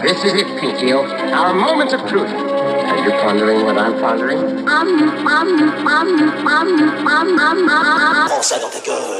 This is it, Pinocchio. Our moment of truth. Are you pondering what I'm pondering? Ça dans ta gueule.